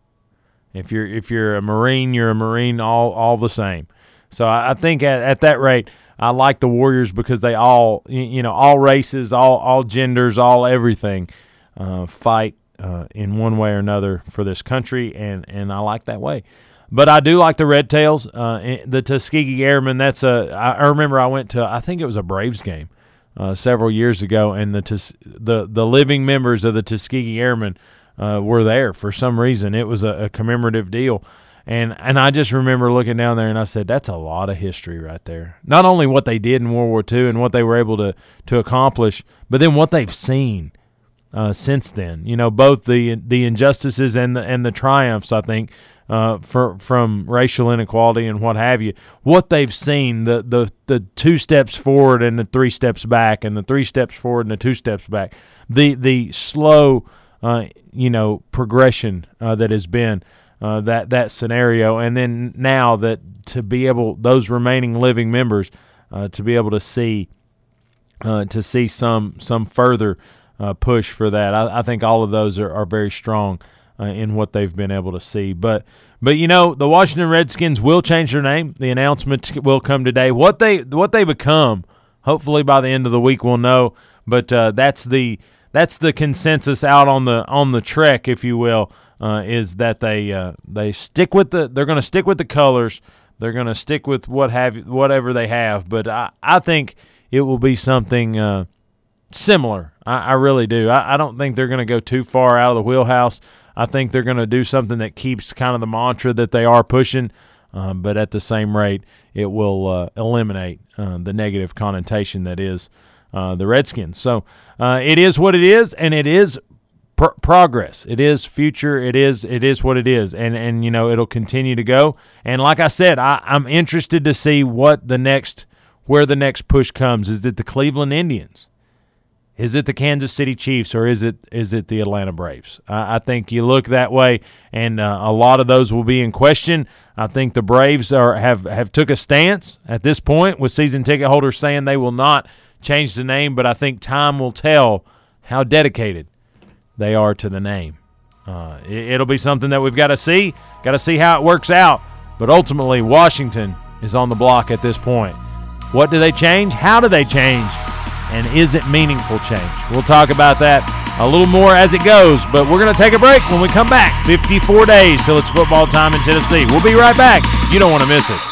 If you're if you're a Marine, you're a Marine all all the same. So I, I think at, at that rate, I like the Warriors because they all you know all races, all all genders, all everything uh, fight uh, in one way or another for this country, and and I like that way. But I do like the Red Tails, uh, the Tuskegee Airmen. That's a. I remember I went to. I think it was a Braves game uh, several years ago, and the the the living members of the Tuskegee Airmen uh, were there for some reason. It was a, a, commemorative deal, and and I just remember looking down there and I said, "That's a lot of history right there. Not only what they did in World War II and what they were able to to accomplish, but then what they've seen." Uh, since then, you know, both the the injustices and the and the triumphs. I think uh, for, from racial inequality and what have you. What they've seen, the, the, the two steps forward and the three steps back, and the three steps forward and the two steps back, the, the slow, uh, you know, progression uh, that has been uh, that, that scenario. And then now that to be able, those remaining living members, uh, to be able to see, to see some, some further push for that, I, I think all of those are, are very strong uh, in what they've been able to see. But but you know the Washington Redskins will change their name. The announcement will come today. What they what they become, hopefully by the end of the week we'll know. But uh, that's the that's the consensus out on the on the trek, if you will, uh, is that they uh, they stick with the they're going to stick with the colors. They're going to stick with what have whatever they have. But I I think it will be something uh, similar. I, I, really do. I, I don't think they're going to go too far out of the wheelhouse. I think they're going to do something that keeps kind of the mantra that they are pushing, um, but at the same rate, it will uh, eliminate uh, the negative connotation that is uh, the Redskins. So uh, it is what it is, and it is pr- progress. It is future. It is it is what it is, and and you know it'll continue to go. And like I said, I, I'm interested to see what the next where the next push comes. Is it the Cleveland Indians? Is it the Kansas City Chiefs or is it is it the Atlanta Braves? I, I think you look that way, and uh, a lot of those will be in question. I think the Braves are have have took a stance at this point with season ticket holders saying they will not change the name, but I think time will tell how dedicated they are to the name. Uh, it, it'll be something that we've got to see, got to see how it works out. But ultimately, Washington is on the block at this point. What do they change? How do they change? And is it meaningful change? We'll talk about that a little more as it goes, but we're going to take a break when we come back. 54 days till it's football time in Tennessee. We'll be right back. You don't want to miss it.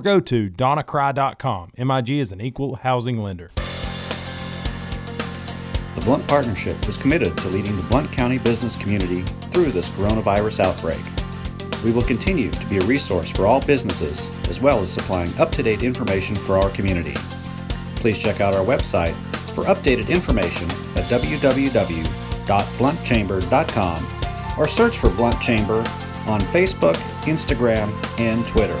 go to donnacry.com. MIG is an equal housing lender. The Blount Partnership is committed to leading the Blount County business community through this coronavirus outbreak. We will continue to be a resource for all businesses as well as supplying up to date information for our community. Please check out our website for updated information at www.blountchamber.com or search for Blount Chamber on Facebook, Instagram, and Twitter.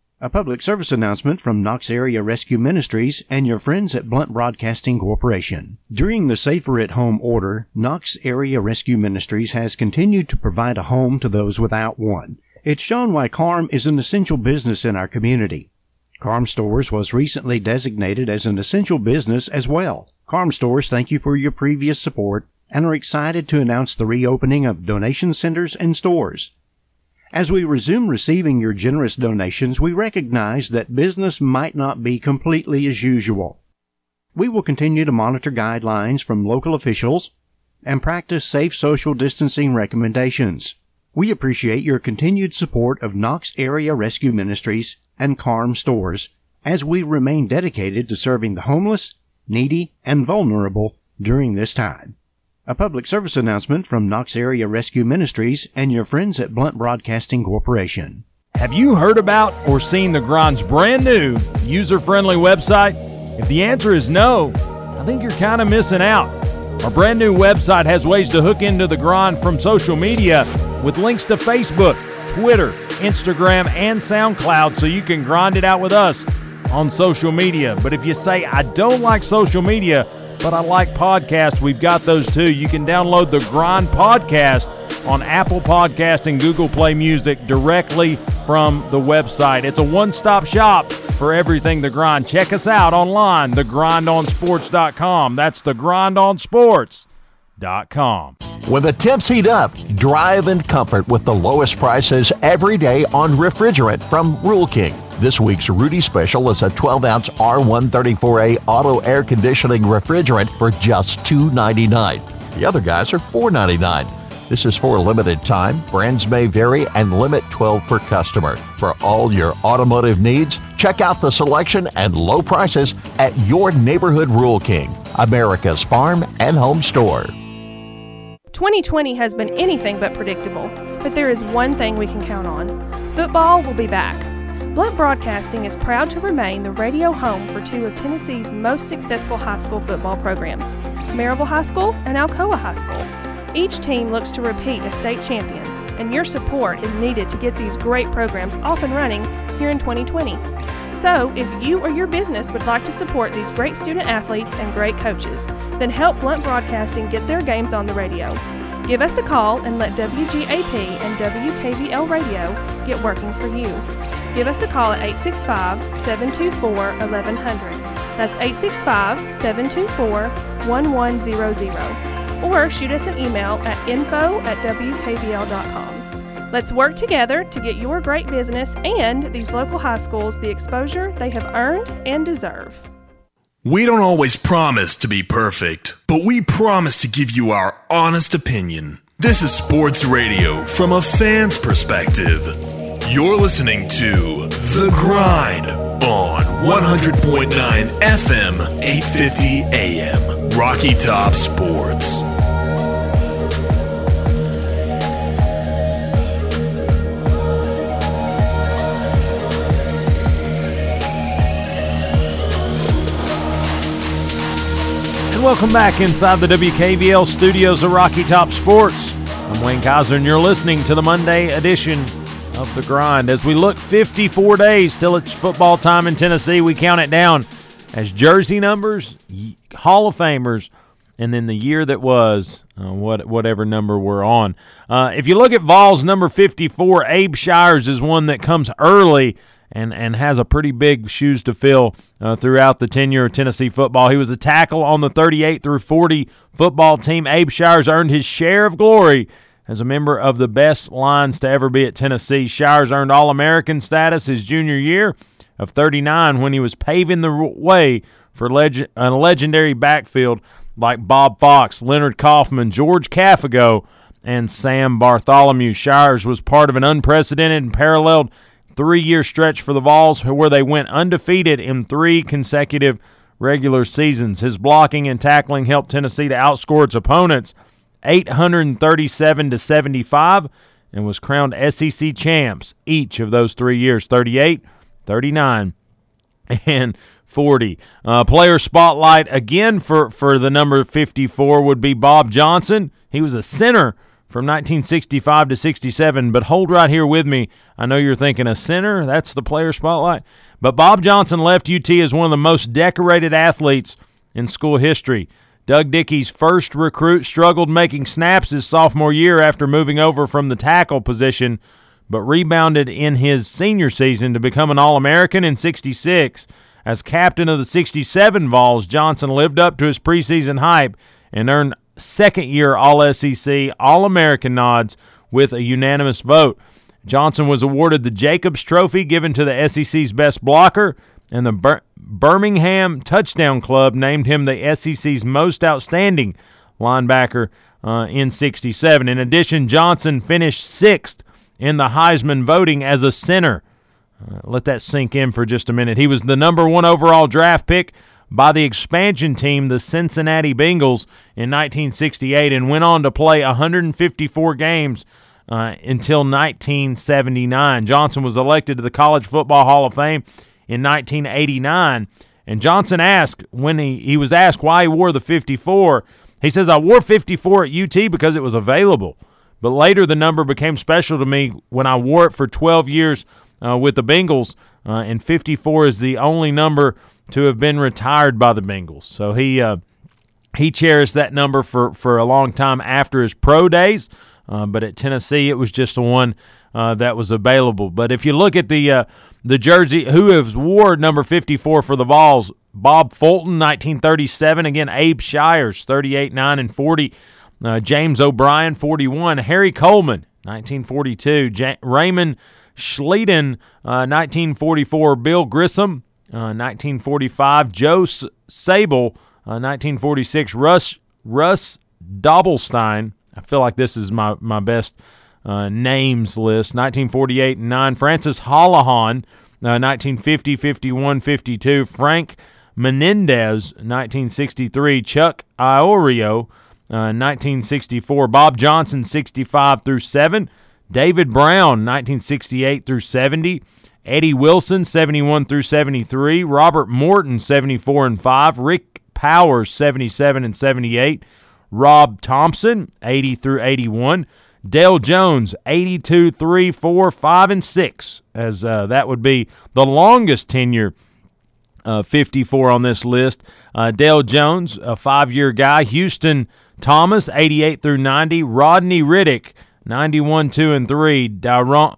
A public service announcement from Knox Area Rescue Ministries and your friends at Blount Broadcasting Corporation. During the Safer at Home order, Knox Area Rescue Ministries has continued to provide a home to those without one. It's shown why KARM is an essential business in our community. KARM Stores was recently designated as an essential business as well. KARM Stores thank you for your previous support and are excited to announce the reopening of donation centers and stores. As we resume receiving your generous donations, we recognize that business might not be completely as usual. We will continue to monitor guidelines from local officials and practice safe social distancing recommendations. We appreciate your continued support of Knox Area Rescue Ministries and KARM stores as we remain dedicated to serving the homeless, needy, and vulnerable during this time. A public service announcement from Knox Area Rescue Ministries and your friends at Blount Broadcasting Corporation. Have you heard about or seen the Grind's brand new user friendly website? If the answer is no, I think you're kind of missing out. Our brand new website has ways to hook into the Grind from social media with links to Facebook, Twitter, Instagram, and SoundCloud so you can grind it out with us on social media. But if you say, I don't like social media, but I like podcasts. We've got those too. You can download the Grind Podcast on Apple Podcast and Google Play Music directly from the website. It's a one-stop shop for everything The Grind. Check us out online, thegrindonsports.com. That's thegrindonsports.com. When the temps heat up, drive in comfort with the lowest prices every day on refrigerant from Rural King. This week's Rudy special is a 12 ounce R134A auto air conditioning refrigerant for just $2.99. The other guys are $4.99. This is for a limited time. Brands may vary and limit 12 per customer. For all your automotive needs, check out the selection and low prices at your neighborhood Rural King, America's farm and home store. 2020 has been anything but predictable, but there is one thing we can count on football will be back. Blount Broadcasting is proud to remain the radio home for two of Tennessee's most successful high school football programs, Maryville High School and Alcoa High School. Each team looks to repeat as state champions, and your support is needed to get these great programs off and running here in 2020. So, if you or your business would like to support these great student athletes and great coaches, then help Blount Broadcasting get their games on the radio. Give us a call and let WGAP and WKVL Radio get working for you. Give us a call at 865 724 1100. That's 865 724 1100. Or shoot us an email at info at WKVL.com. Let's work together to get your great business and these local high schools the exposure they have earned and deserve. We don't always promise to be perfect, but we promise to give you our honest opinion. This is sports radio from a fan's perspective. You're listening to The Grind on 100.9 FM, 850 AM, Rocky Top Sports. And welcome back inside the WKVL studios of Rocky Top Sports. I'm Wayne Kaiser, and you're listening to the Monday edition of The Grind. As we look 54 days till it's football time in Tennessee, we count it down as jersey numbers, Hall of Famers, and then the year that was, uh, what whatever number we're on. Uh, if you look at Vols number 54, Abe Shires is one that comes early and, and has a pretty big shoes to fill uh, throughout the tenure of Tennessee football. He was a tackle on the 38 through 40 football team. Abe Shires earned his share of glory as a member of the best lines to ever be at Tennessee. Shires earned All American status his junior year of 39 when he was paving the way for leg- a legendary backfield like Bob Fox, Leonard Coffman, George Cafego, and Sam Bartholomew. Shires was part of an unprecedented and paralleled three year stretch for the Vols where they went undefeated in three consecutive regular seasons. His blocking and tackling helped Tennessee to outscore its opponents 837 to 75 and was crowned SEC champs each of those three years 38, 39, and 40. Uh, player spotlight again for, for the number 54 would be Bob Johnson. He was a center from 1965 to 67. But hold right here with me. I know you're thinking a center, that's the player spotlight. But Bob Johnson left UT as one of the most decorated athletes in school history. Doug Dickey's first recruit struggled making snaps his sophomore year after moving over from the tackle position, but rebounded in his senior season to become an All American in 66. As captain of the 67 Vols, Johnson lived up to his preseason hype and earned second year All SEC, All American nods with a unanimous vote. Johnson was awarded the Jacobs Trophy given to the SEC's best blocker, and the Birmingham Touchdown Club named him the SEC's most outstanding linebacker uh, in 67. In addition, Johnson finished sixth in the Heisman voting as a center. Uh, let that sink in for just a minute. He was the number one overall draft pick by the expansion team, the Cincinnati Bengals, in 1968, and went on to play 154 games uh, until 1979. Johnson was elected to the College Football Hall of Fame in 1989. And Johnson asked when he, he was asked why he wore the 54. He says, I wore 54 at UT because it was available. But later the number became special to me when I wore it for 12 years uh, with the Bengals, uh, and 54 is the only number to have been retired by the Bengals. So he uh, he cherished that number for, for a long time after his pro days. Uh, but at Tennessee, it was just the one uh, that was available. But if you look at the uh, the jersey, who has wore number 54 for the Vols? Bob Fulton, 1937. Again, Abe Shires, 38, 9, and 40. James O'Brien, 41. Harry Coleman, 1942. J- Raymond Schleiden, 1944. Bill Grissom, 1945. Uh, Joe S- Sable, 1946. Uh, Russ Russ Dobbelstein. I feel like this is my my best uh, names list. 1948 and 9. Francis Holohan, 1950, 51, 52. Frank Menendez, 1963. Chuck Iorio, 1964. Bob Johnson, 65 through 7. David Brown, 1968 through 70. Eddie Wilson, 71 through 73. Robert Morton, 74 and 5. Rick Powers, 77 and 78. Rob Thompson, 80 through 81. Dale Jones, 82, 3, 4, 5, and 6, as uh, that would be the longest tenure uh, 54 on this list. Uh, Dale Jones, a five year guy. Houston Thomas, 88 through 90. Rodney Riddick, 91, 2, and 3. Daron,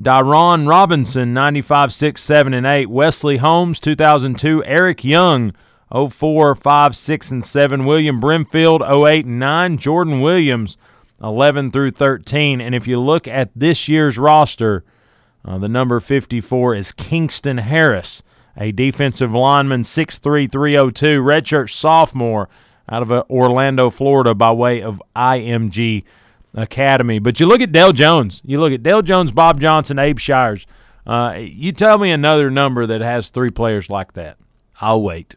Daron Robinson, 95, 6, 7, and 8. Wesley Holmes, 2002. Eric Young, 04, 5, 6, and 7. William Brimfield, 08 and 9. Jordan Williams, 11 through 13. And if you look at this year's roster, uh, the number 54 is Kingston Harris, a defensive lineman, 6'3, 302, redshirt sophomore out of uh, Orlando, Florida, by way of IMG Academy. But you look at Dale Jones. You look at Dale Jones, Bob Johnson, Abe Shires. Uh, you tell me another number that has three players like that. I'll wait.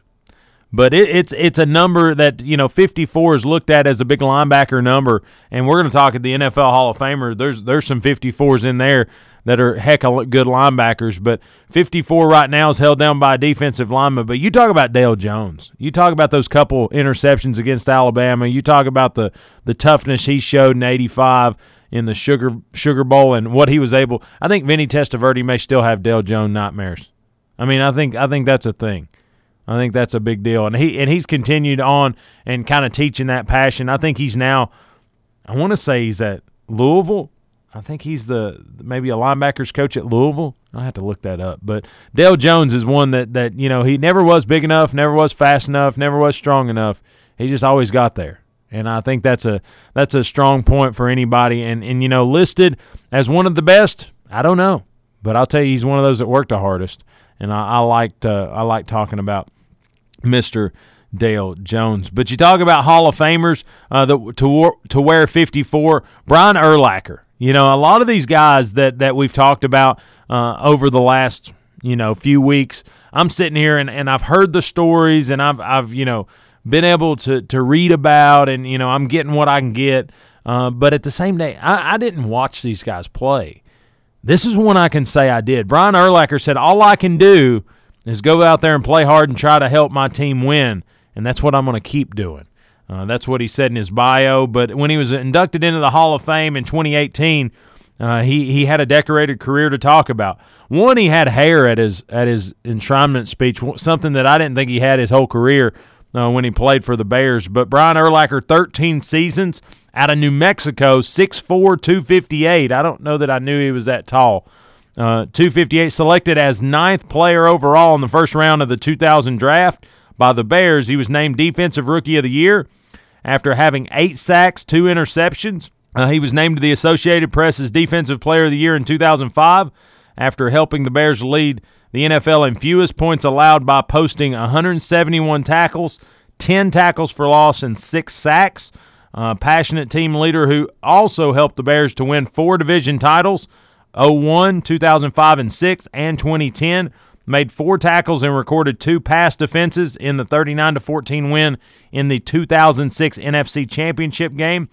But it, it's it's a number that you know 54 is looked at as a big linebacker number, and we're going to talk at the NFL Hall of Famer. There's there's some 54s in there that are heck of good linebackers, but 54 right now is held down by a defensive lineman. But you talk about Dale Jones, you talk about those couple interceptions against Alabama, you talk about the the toughness he showed in '85 in the Sugar Sugar Bowl and what he was able. I think Vinny Testaverde may still have Dale Jones nightmares. I mean, I think I think that's a thing. I think that's a big deal, and he and he's continued on and kind of teaching that passion. I think he's now, I want to say he's at Louisville. I think he's the maybe a linebackers coach at Louisville. I have to look that up. But Dale Jones is one that that you know he never was big enough, never was fast enough, never was strong enough. He just always got there, and I think that's a that's a strong point for anybody. And and you know listed as one of the best, I don't know, but I'll tell you he's one of those that worked the hardest, and I, I liked uh, I like talking about Mister. Dale Jones. But you talk about Hall of Famers uh, the, to to wear 54. Brian Urlacher. You know, a lot of these guys that that we've talked about uh, over the last you know few weeks. I'm sitting here and, and I've heard the stories and I've I've you know been able to to read about and you know I'm getting what I can get. Uh, but at the same day, I, I didn't watch these guys play. This is one I can say I did. Brian Urlacher said, All I can do is go out there and play hard and try to help my team win. And that's what I'm going to keep doing. Uh, that's what he said in his bio. But when he was inducted into the Hall of Fame in 2018, uh, he he had a decorated career to talk about. One, he had hair at his at his enshrinement speech, something that I didn't think he had his whole career uh, when he played for the Bears. But Brian Urlacher, 13 seasons out of New Mexico, 6'4", 258. I don't know that I knew he was that tall. Uh, 258 selected as ninth player overall in the first round of the 2000 draft by the Bears. He was named Defensive Rookie of the Year after having eight sacks, two interceptions. Uh, he was named to the Associated Press's Defensive Player of the Year in 2005 after helping the Bears lead the NFL in fewest points allowed by posting 171 tackles, 10 tackles for loss, and six sacks. Uh, passionate team leader who also helped the Bears to win four division titles 01, 2005, and 6, and 2010. Made four tackles and recorded two pass defenses in the 39 14 win in the 2006 NFC Championship game.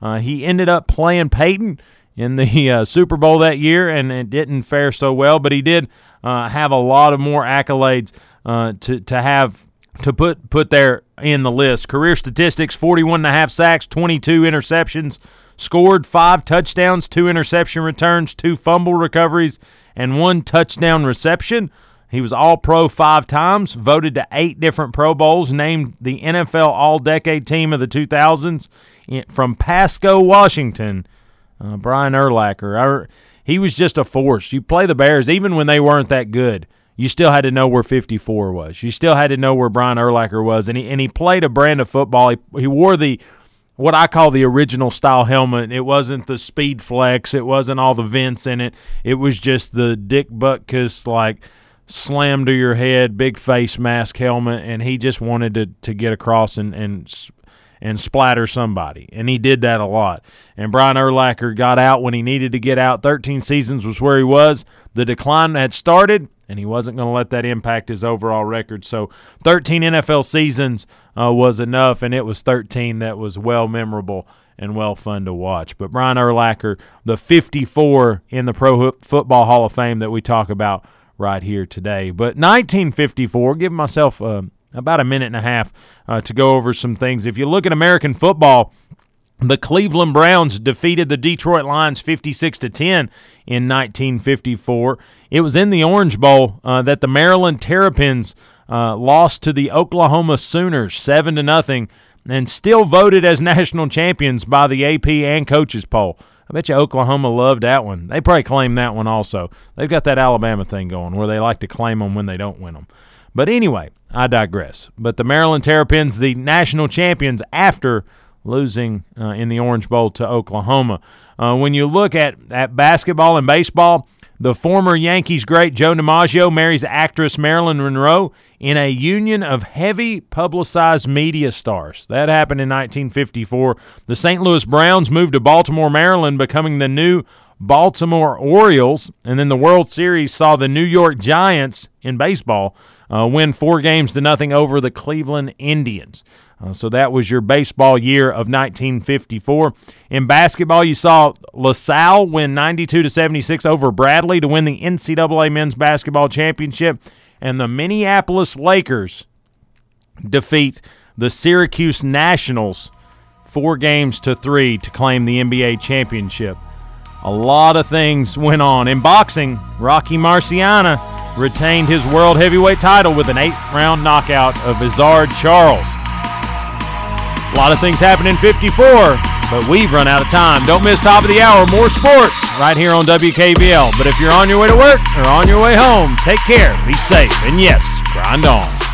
Uh, he ended up playing Peyton in the uh, Super Bowl that year, and it didn't fare so well. But he did uh, have a lot of more accolades uh, to to have to put put there in the list. Career statistics: 41 and a half sacks, 22 interceptions, scored five touchdowns, two interception returns, two fumble recoveries, and one touchdown reception. He was All Pro five times, voted to eight different Pro Bowls, named the NFL All Decade Team of the 2000s from Pasco, Washington. Uh, Brian Urlacher. he was just a force. You play the Bears, even when they weren't that good, you still had to know where 54 was. You still had to know where Brian Urlacher was. And he, and he played a brand of football. He, he wore the what I call the original style helmet. It wasn't the speed flex. It wasn't all the vents in it. It was just the Dick Butkus like slam to your head, big face mask helmet, and he just wanted to to get across and and and splatter somebody. And he did that a lot. And Brian Urlacher got out when he needed to get out. 13 seasons was where he was. The decline had started, and he wasn't going to let that impact his overall record. So 13 NFL seasons uh, was enough, and it was 13 that was well memorable and well fun to watch. But Brian Urlacher, the 54 in the Pro Football Hall of Fame that we talk about right here today. But 1954, give myself uh, about a minute and a half uh, to go over some things. If you look at American football, the Cleveland Browns defeated the Detroit Lions 56 to 10 in 1954. It was in the Orange Bowl uh, that the Maryland Terrapins uh, lost to the Oklahoma Sooners 7 to nothing and still voted as national champions by the AP and coaches poll. I bet you Oklahoma loved that one. They probably claim that one also. They've got that Alabama thing going where they like to claim them when they don't win them. But anyway, I digress. But the Maryland Terrapins, the national champions after losing uh, in the Orange Bowl to Oklahoma. Uh, when you look at, at basketball and baseball, the former Yankees great Joe DiMaggio marries actress Marilyn Monroe in a union of heavy publicized media stars. That happened in 1954. The St. Louis Browns moved to Baltimore, Maryland, becoming the new Baltimore Orioles. And then the World Series saw the New York Giants in baseball uh, win four games to nothing over the Cleveland Indians. Uh, so that was your baseball year of 1954. In basketball, you saw LaSalle win 92 to 76 over Bradley to win the NCAA men's basketball championship, and the Minneapolis Lakers defeat the Syracuse Nationals four games to three to claim the NBA championship. A lot of things went on. In boxing, Rocky Marciano retained his world heavyweight title with an eight round knockout of Ezzard Charles. A lot of things happened in 54. but we've run out of time. Don't miss top of the hour, more sports right here on WKVL. But if you're on your way to work or on your way home, take care, be safe, and yes, grind on.